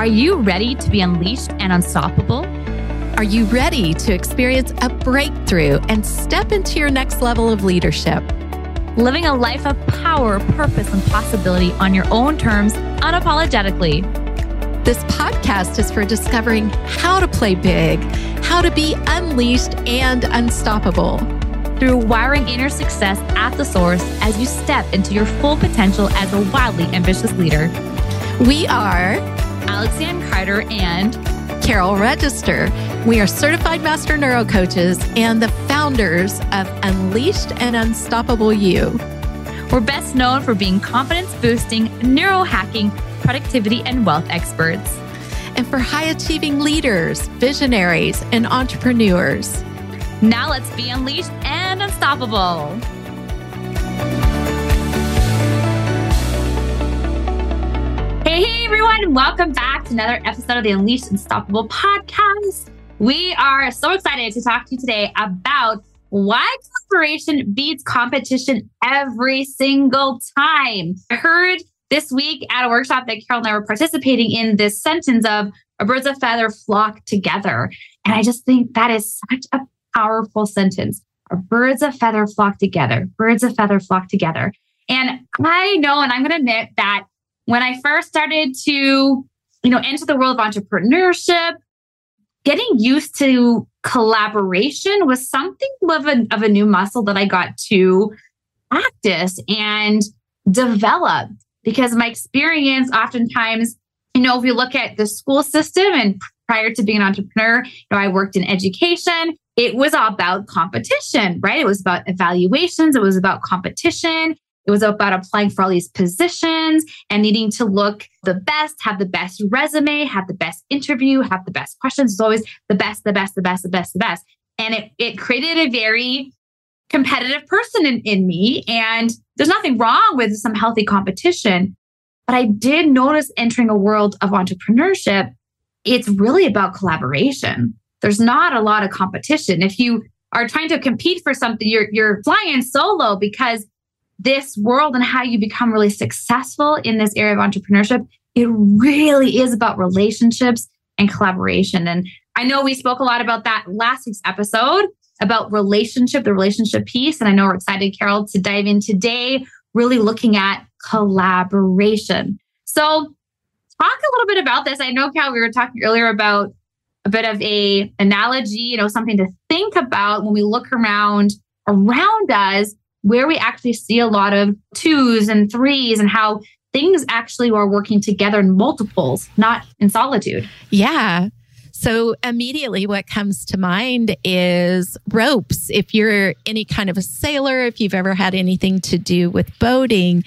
Are you ready to be unleashed and unstoppable? Are you ready to experience a breakthrough and step into your next level of leadership? Living a life of power, purpose, and possibility on your own terms, unapologetically. This podcast is for discovering how to play big, how to be unleashed and unstoppable. Through wiring inner success at the source as you step into your full potential as a wildly ambitious leader. We are Alex Lianne Carter and Carol Register. We are certified master neuro coaches and the founders of Unleashed and Unstoppable You. We're best known for being confidence boosting, neuro hacking, productivity, and wealth experts. And for high achieving leaders, visionaries, and entrepreneurs. Now let's be unleashed and unstoppable. Everyone. Welcome back to another episode of the Unleashed Unstoppable podcast. We are so excited to talk to you today about why collaboration beats competition every single time. I heard this week at a workshop that Carol and I were participating in this sentence of a birds of feather flock together. And I just think that is such a powerful sentence. A birds of feather flock together, birds of feather flock together. And I know, and I'm going to admit that when I first started to, you know, enter the world of entrepreneurship, getting used to collaboration was something of a, of a new muscle that I got to practice and develop because my experience oftentimes, you know, if you look at the school system and prior to being an entrepreneur, you know, I worked in education. It was all about competition, right? It was about evaluations. It was about competition. It was about applying for all these positions and needing to look the best, have the best resume, have the best interview, have the best questions. It's always the best, the best, the best, the best, the best. And it, it created a very competitive person in, in me. And there's nothing wrong with some healthy competition. But I did notice entering a world of entrepreneurship, it's really about collaboration. There's not a lot of competition. If you are trying to compete for something, you're, you're flying solo because this world and how you become really successful in this area of entrepreneurship, it really is about relationships and collaboration. And I know we spoke a lot about that last week's episode about relationship, the relationship piece. And I know we're excited, Carol, to dive in today, really looking at collaboration. So, talk a little bit about this. I know, Carol, we were talking earlier about a bit of a analogy, you know, something to think about when we look around around us where we actually see a lot of twos and threes and how things actually are working together in multiples, not in solitude. Yeah. So immediately what comes to mind is ropes. If you're any kind of a sailor, if you've ever had anything to do with boating,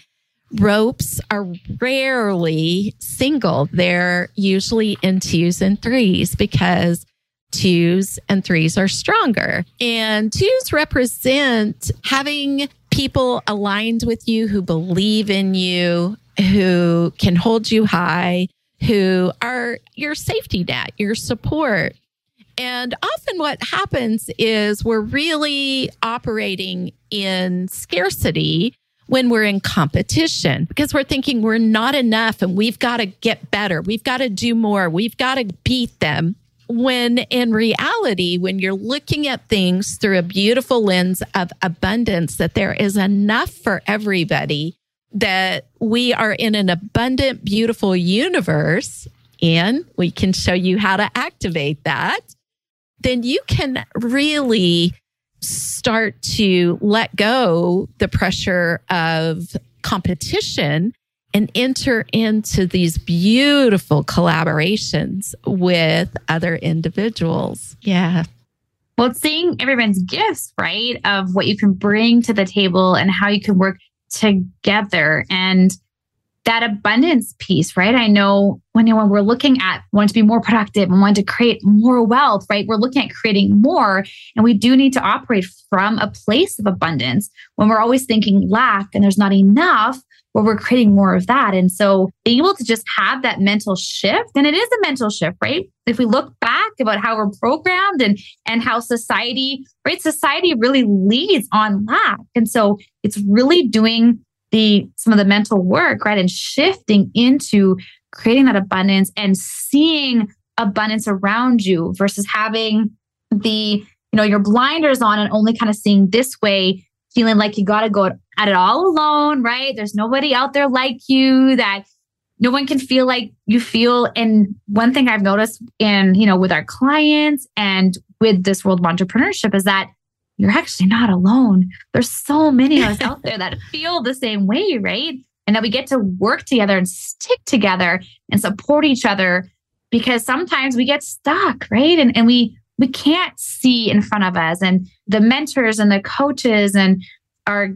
ropes are rarely single. They're usually in twos and threes because twos and threes are stronger. And twos represent having people aligned with you who believe in you, who can hold you high, who are your safety net, your support. And often what happens is we're really operating in scarcity when we're in competition because we're thinking we're not enough and we've got to get better. We've got to do more. We've got to beat them. When in reality, when you're looking at things through a beautiful lens of abundance, that there is enough for everybody, that we are in an abundant, beautiful universe, and we can show you how to activate that, then you can really start to let go the pressure of competition and enter into these beautiful collaborations with other individuals. Yeah. Well, it's seeing everyone's gifts, right? Of what you can bring to the table and how you can work together. And that abundance piece, right? I know when, know, when we're looking at wanting to be more productive and wanting to create more wealth, right? We're looking at creating more. And we do need to operate from a place of abundance when we're always thinking lack and there's not enough where we're creating more of that. And so being able to just have that mental shift, and it is a mental shift, right? If we look back about how we're programmed and and how society, right? Society really leads on lack. And so it's really doing the some of the mental work, right? And shifting into creating that abundance and seeing abundance around you versus having the, you know, your blinders on and only kind of seeing this way, feeling like you got to go at it all alone, right? There's nobody out there like you that no one can feel like you feel. And one thing I've noticed in, you know, with our clients and with this world of entrepreneurship is that you're actually not alone. There's so many of us out there that feel the same way, right? And that we get to work together and stick together and support each other because sometimes we get stuck, right? And and we we can't see in front of us. And the mentors and the coaches and our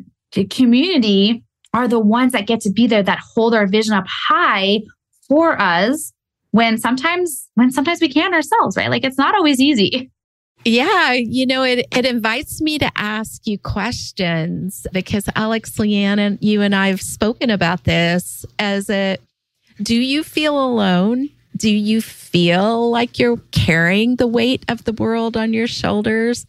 community are the ones that get to be there that hold our vision up high for us when sometimes when sometimes we can't ourselves, right? Like it's not always easy. Yeah, you know, it, it invites me to ask you questions because Alex Lianne you and I have spoken about this as a do you feel alone? Do you feel like you're carrying the weight of the world on your shoulders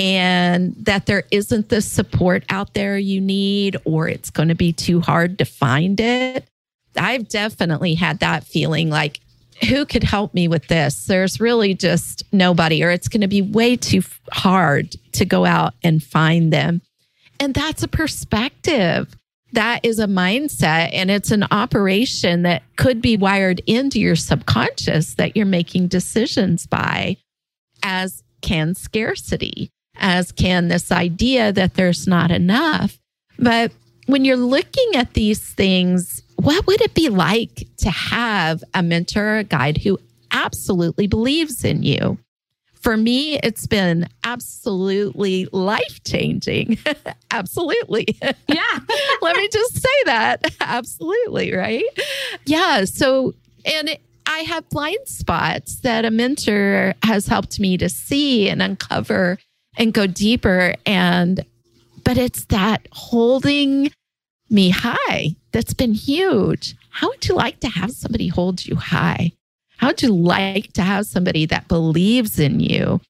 and that there isn't the support out there you need or it's going to be too hard to find it? I've definitely had that feeling like who could help me with this? There's really just nobody, or it's going to be way too hard to go out and find them. And that's a perspective. That is a mindset and it's an operation that could be wired into your subconscious that you're making decisions by, as can scarcity, as can this idea that there's not enough. But when you're looking at these things what would it be like to have a mentor, a guide who absolutely believes in you? For me, it's been absolutely life changing. absolutely. Yeah. Let me just say that. absolutely. Right. Yeah. So, and it, I have blind spots that a mentor has helped me to see and uncover and go deeper. And, but it's that holding me high that's been huge. How would you like to have somebody hold you high? How would you like to have somebody that believes in you?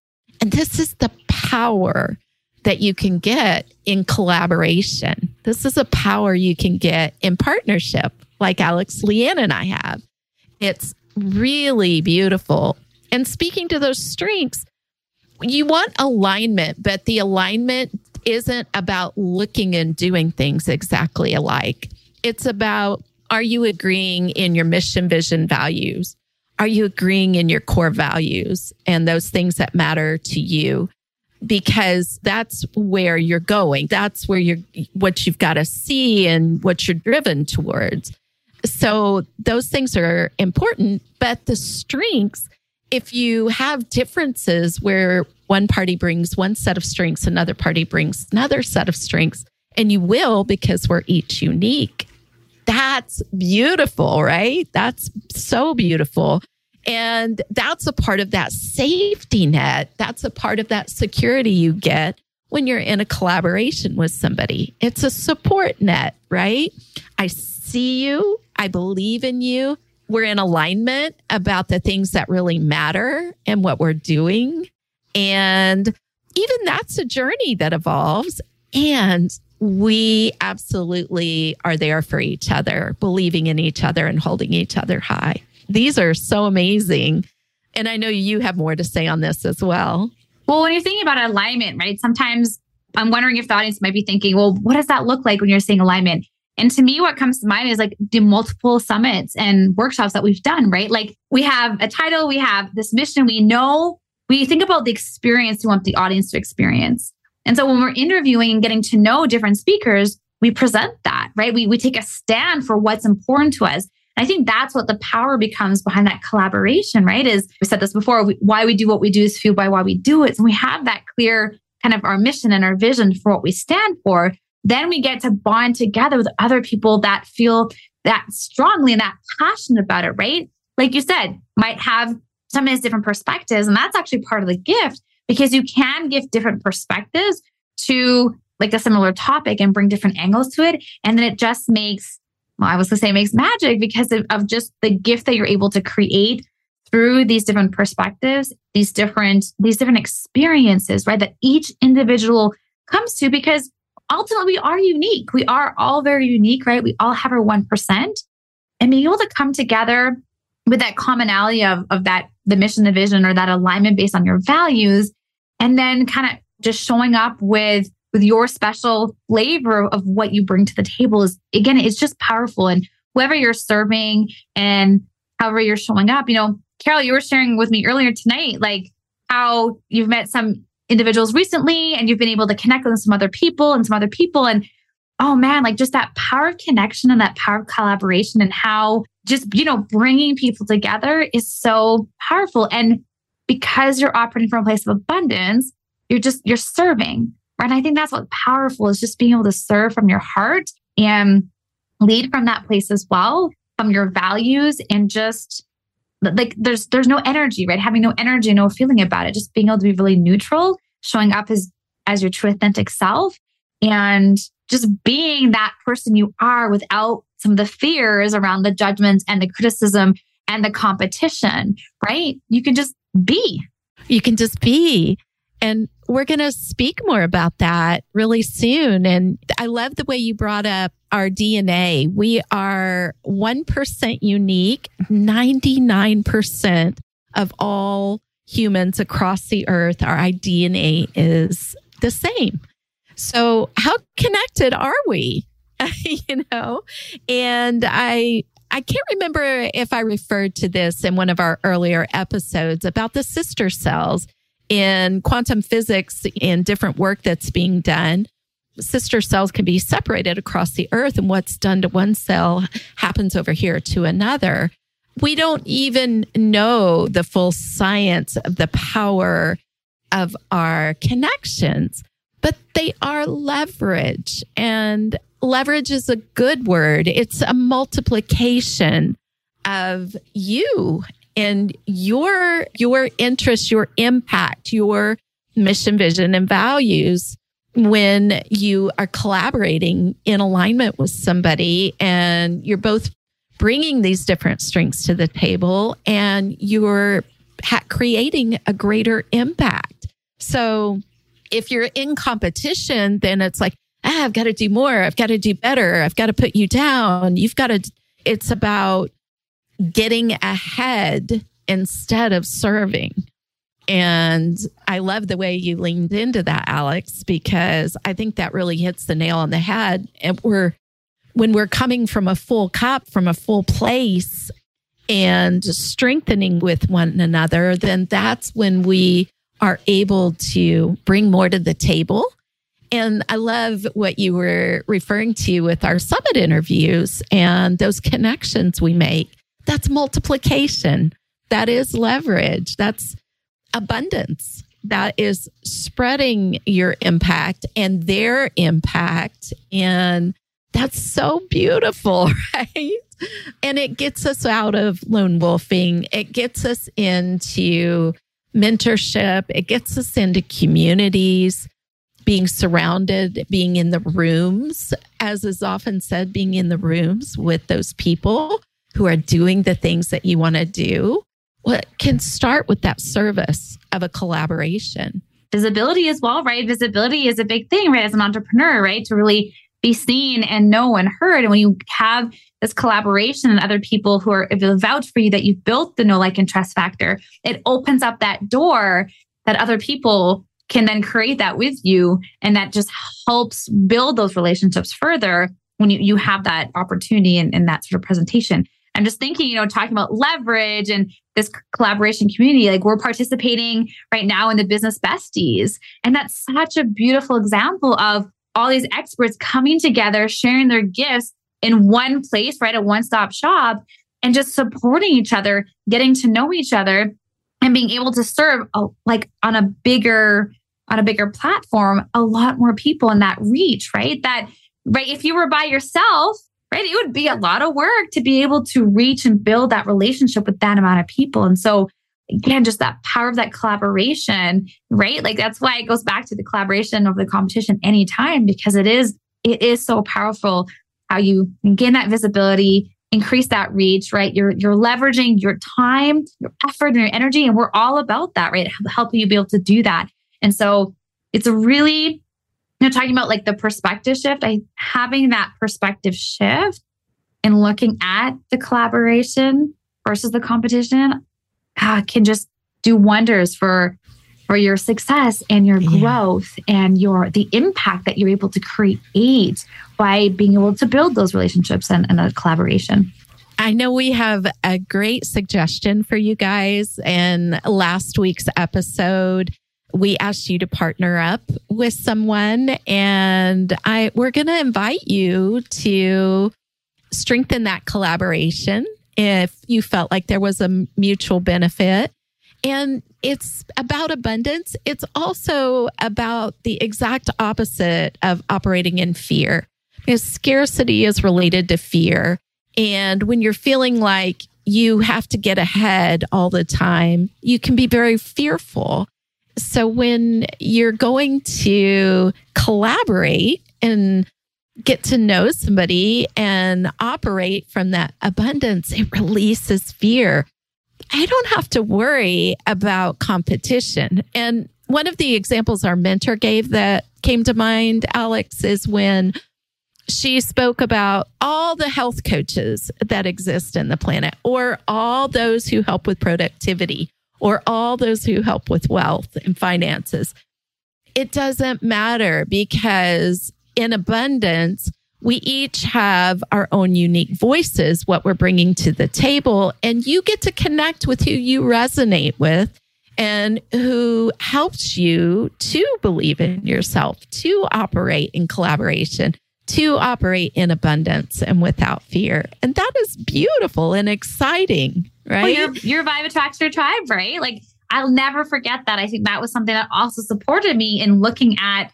And this is the power that you can get in collaboration. This is a power you can get in partnership, like Alex Lianne and I have. It's really beautiful. And speaking to those strengths, you want alignment, but the alignment isn't about looking and doing things exactly alike. It's about are you agreeing in your mission, vision, values? Are you agreeing in your core values and those things that matter to you? Because that's where you're going. That's where you're, what you've got to see and what you're driven towards. So those things are important, but the strengths, if you have differences where one party brings one set of strengths, another party brings another set of strengths, and you will because we're each unique. That's beautiful, right? That's so beautiful. And that's a part of that safety net. That's a part of that security you get when you're in a collaboration with somebody. It's a support net, right? I see you. I believe in you. We're in alignment about the things that really matter and what we're doing. And even that's a journey that evolves. And we absolutely are there for each other, believing in each other and holding each other high. These are so amazing. And I know you have more to say on this as well. Well, when you're thinking about alignment, right? Sometimes I'm wondering if the audience might be thinking, well, what does that look like when you're saying alignment? And to me, what comes to mind is like the multiple summits and workshops that we've done, right? Like we have a title, we have this mission, we know, we think about the experience we want the audience to experience. And so when we're interviewing and getting to know different speakers, we present that, right? We, we take a stand for what's important to us. I think that's what the power becomes behind that collaboration, right? Is we said this before, we, why we do what we do is fueled by why we do it. So we have that clear kind of our mission and our vision for what we stand for. Then we get to bond together with other people that feel that strongly and that passionate about it, right? Like you said, might have some of these different perspectives. And that's actually part of the gift because you can give different perspectives to like a similar topic and bring different angles to it. And then it just makes, well, I was going to say makes magic because of, of just the gift that you're able to create through these different perspectives, these different, these different experiences, right? That each individual comes to because ultimately we are unique. We are all very unique, right? We all have our 1%. And being able to come together with that commonality of, of that, the mission, the vision, or that alignment based on your values. And then kind of just showing up with, with your special flavor of what you bring to the table is again, it's just powerful. And whoever you're serving and however you're showing up, you know, Carol, you were sharing with me earlier tonight, like how you've met some individuals recently and you've been able to connect with some other people and some other people. And oh man, like just that power of connection and that power of collaboration and how just, you know, bringing people together is so powerful. And because you're operating from a place of abundance, you're just, you're serving. Right. And I think that's what's powerful is just being able to serve from your heart and lead from that place as well, from your values and just like there's there's no energy, right? Having no energy, no feeling about it, just being able to be really neutral, showing up as as your true authentic self and just being that person you are without some of the fears around the judgments and the criticism and the competition, right? You can just be. You can just be. And we're going to speak more about that really soon. And I love the way you brought up our DNA. We are 1% unique, 99% of all humans across the earth, our DNA is the same. So, how connected are we? you know, and I I can't remember if I referred to this in one of our earlier episodes about the sister cells in quantum physics and different work that's being done. Sister cells can be separated across the earth, and what's done to one cell happens over here to another. We don't even know the full science of the power of our connections but they are leverage. And leverage is a good word. It's a multiplication of you and your your interests, your impact, your mission, vision, and values when you are collaborating in alignment with somebody and you're both bringing these different strengths to the table and you're ha- creating a greater impact. So if you're in competition, then it's like, ah, I've got to do more. I've got to do better. I've got to put you down. You've got to, it's about getting ahead instead of serving. And I love the way you leaned into that, Alex, because I think that really hits the nail on the head. And we're, when we're coming from a full cup, from a full place, and strengthening with one another, then that's when we are able to bring more to the table. And I love what you were referring to with our summit interviews and those connections we make. That's multiplication. That is leverage. That's abundance. That is spreading your impact and their impact. And that's so beautiful, right? And it gets us out of lone wolfing. It gets us into mentorship. It gets us into communities, being surrounded, being in the rooms, as is often said, being in the rooms with those people who are doing the things that you want to do. Well, can start with that service of a collaboration. Visibility as well, right? Visibility is a big thing, right? As an entrepreneur, right? To really be seen and know and heard. And when you have this collaboration and other people who are vouch for you that you've built the no like and trust factor, it opens up that door that other people can then create that with you. And that just helps build those relationships further when you, you have that opportunity and, and that sort of presentation. I'm just thinking, you know, talking about leverage and this collaboration community, like we're participating right now in the business besties. And that's such a beautiful example of all these experts coming together, sharing their gifts in one place, right? A one stop shop and just supporting each other, getting to know each other and being able to serve a, like on a bigger on a bigger platform a lot more people in that reach right that right if you were by yourself right it would be a lot of work to be able to reach and build that relationship with that amount of people and so again, just that power of that collaboration, right? Like that's why it goes back to the collaboration of the competition anytime because it is it is so powerful how you gain that visibility, increase that reach, right? You're you're leveraging your time, your effort, and your energy, and we're all about that, right? Helping you be able to do that. And so it's a really, you know, talking about like the perspective shift, I having that perspective shift and looking at the collaboration versus the competition uh, can just do wonders for for your success and your yeah. growth and your the impact that you're able to create by being able to build those relationships and, and a collaboration. I know we have a great suggestion for you guys. In last week's episode, we asked you to partner up with someone and I we're going to invite you to strengthen that collaboration if you felt like there was a mutual benefit. And it's about abundance. It's also about the exact opposite of operating in fear. Because scarcity is related to fear. And when you're feeling like you have to get ahead all the time, you can be very fearful. So when you're going to collaborate and get to know somebody and operate from that abundance, it releases fear. I don't have to worry about competition. And one of the examples our mentor gave that came to mind, Alex, is when she spoke about all the health coaches that exist in the planet, or all those who help with productivity, or all those who help with wealth and finances. It doesn't matter because in abundance, we each have our own unique voices, what we're bringing to the table, and you get to connect with who you resonate with and who helps you to believe in yourself, to operate in collaboration, to operate in abundance and without fear. And that is beautiful and exciting, right? Well, your, your vibe attracts your tribe, right? Like, I'll never forget that. I think that was something that also supported me in looking at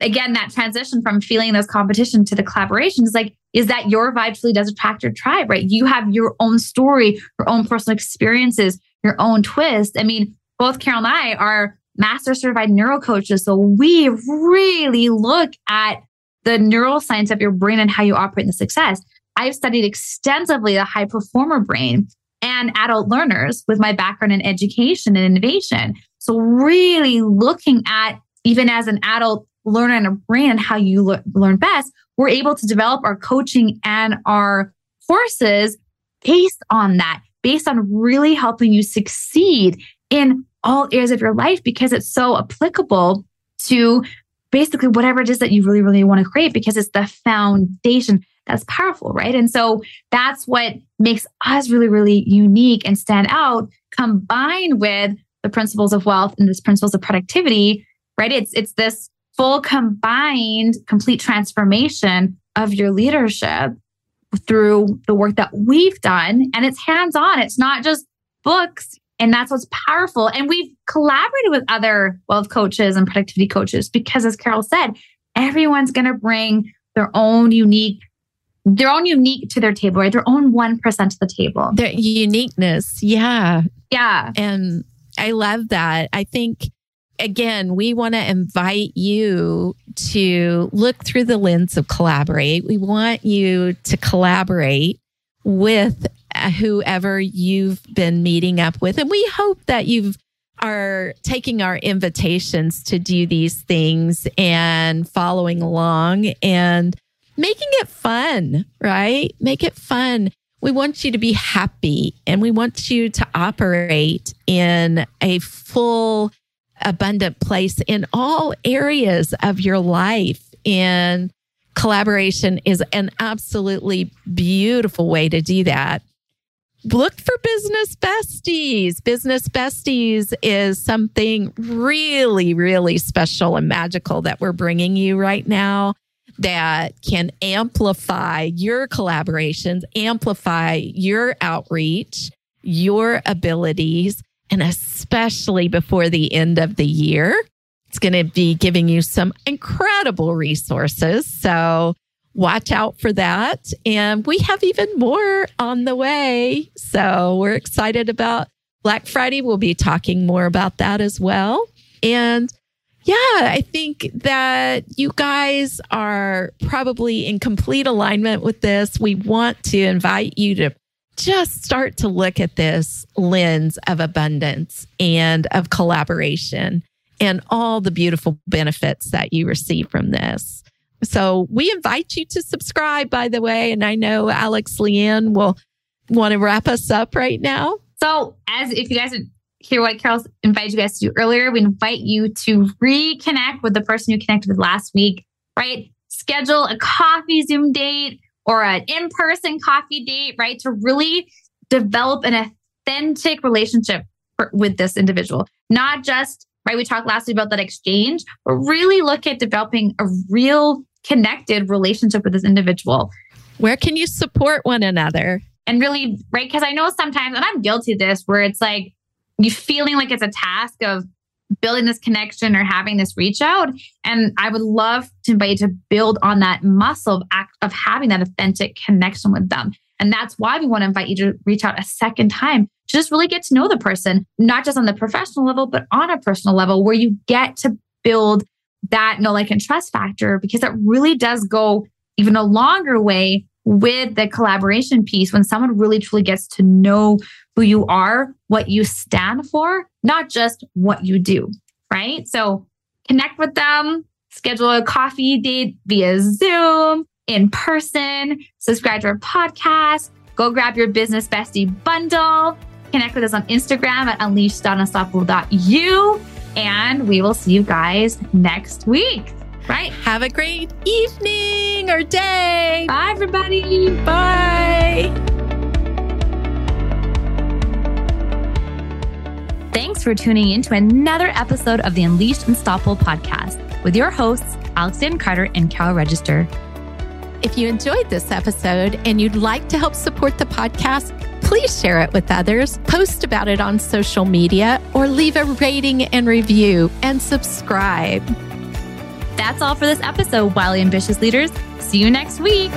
again, that transition from feeling this competition to the collaboration is like, is that your vibe truly does attract your tribe, right? You have your own story, your own personal experiences, your own twist. I mean, both Carol and I are master certified neuro coaches. So we really look at the neuroscience of your brain and how you operate in the success. I've studied extensively the high performer brain and adult learners with my background in education and innovation. So really looking at even as an adult learner and a brand how you le- learn best, we're able to develop our coaching and our courses based on that, based on really helping you succeed in all areas of your life because it's so applicable to basically whatever it is that you really, really want to create because it's the foundation that's powerful, right? And so that's what makes us really, really unique and stand out combined with the principles of wealth and this principles of productivity, right? It's it's this full combined complete transformation of your leadership through the work that we've done. And it's hands on, it's not just books. And that's what's powerful. And we've collaborated with other wealth coaches and productivity coaches because, as Carol said, everyone's going to bring their own unique their own unique to their table, right? Their own 1% to the table. Their uniqueness. Yeah. Yeah. And I love that. I think again, we want to invite you to look through the lens of collaborate. We want you to collaborate with uh, whoever you've been meeting up with. And we hope that you've are taking our invitations to do these things and following along and making it fun, right? Make it fun. We want you to be happy and we want you to operate in a full abundant place in all areas of your life. And collaboration is an absolutely beautiful way to do that. Look for business besties. Business besties is something really, really special and magical that we're bringing you right now that can amplify your collaborations, amplify your outreach, your abilities, and especially before the end of the year. It's going to be giving you some incredible resources. So watch out for that. And we have even more on the way. So we're excited about Black Friday. We'll be talking more about that as well. And yeah, I think that you guys are probably in complete alignment with this. We want to invite you to just start to look at this lens of abundance and of collaboration and all the beautiful benefits that you receive from this. So we invite you to subscribe, by the way. And I know Alex Lianne will want to wrap us up right now? So, as if you guys hear what Carol invited you guys to do earlier, we invite you to reconnect with the person you connected with last week, right? Schedule a coffee Zoom date or an in person coffee date, right? To really develop an authentic relationship for, with this individual, not just, right? We talked last week about that exchange, but really look at developing a real connected relationship with this individual. Where can you support one another? And really, right? Because I know sometimes, and I'm guilty of this, where it's like you feeling like it's a task of building this connection or having this reach out. And I would love to invite you to build on that muscle of, act, of having that authentic connection with them. And that's why we want to invite you to reach out a second time to just really get to know the person, not just on the professional level, but on a personal level where you get to build that know, like, and trust factor because it really does go even a longer way with the collaboration piece when someone really truly gets to know who you are, what you stand for, not just what you do, right? So connect with them, schedule a coffee date via Zoom, in person, subscribe to our podcast, go grab your business bestie bundle, connect with us on Instagram at unleashedunstoppable.you, and we will see you guys next week. Right. Have a great evening or day. Bye, everybody. Bye. Thanks for tuning in to another episode of the Unleashed Unstoppable podcast with your hosts, Alex Lianne Carter and Carol Register. If you enjoyed this episode and you'd like to help support the podcast, please share it with others, post about it on social media, or leave a rating and review and subscribe. That's all for this episode, Wildly Ambitious Leaders. See you next week.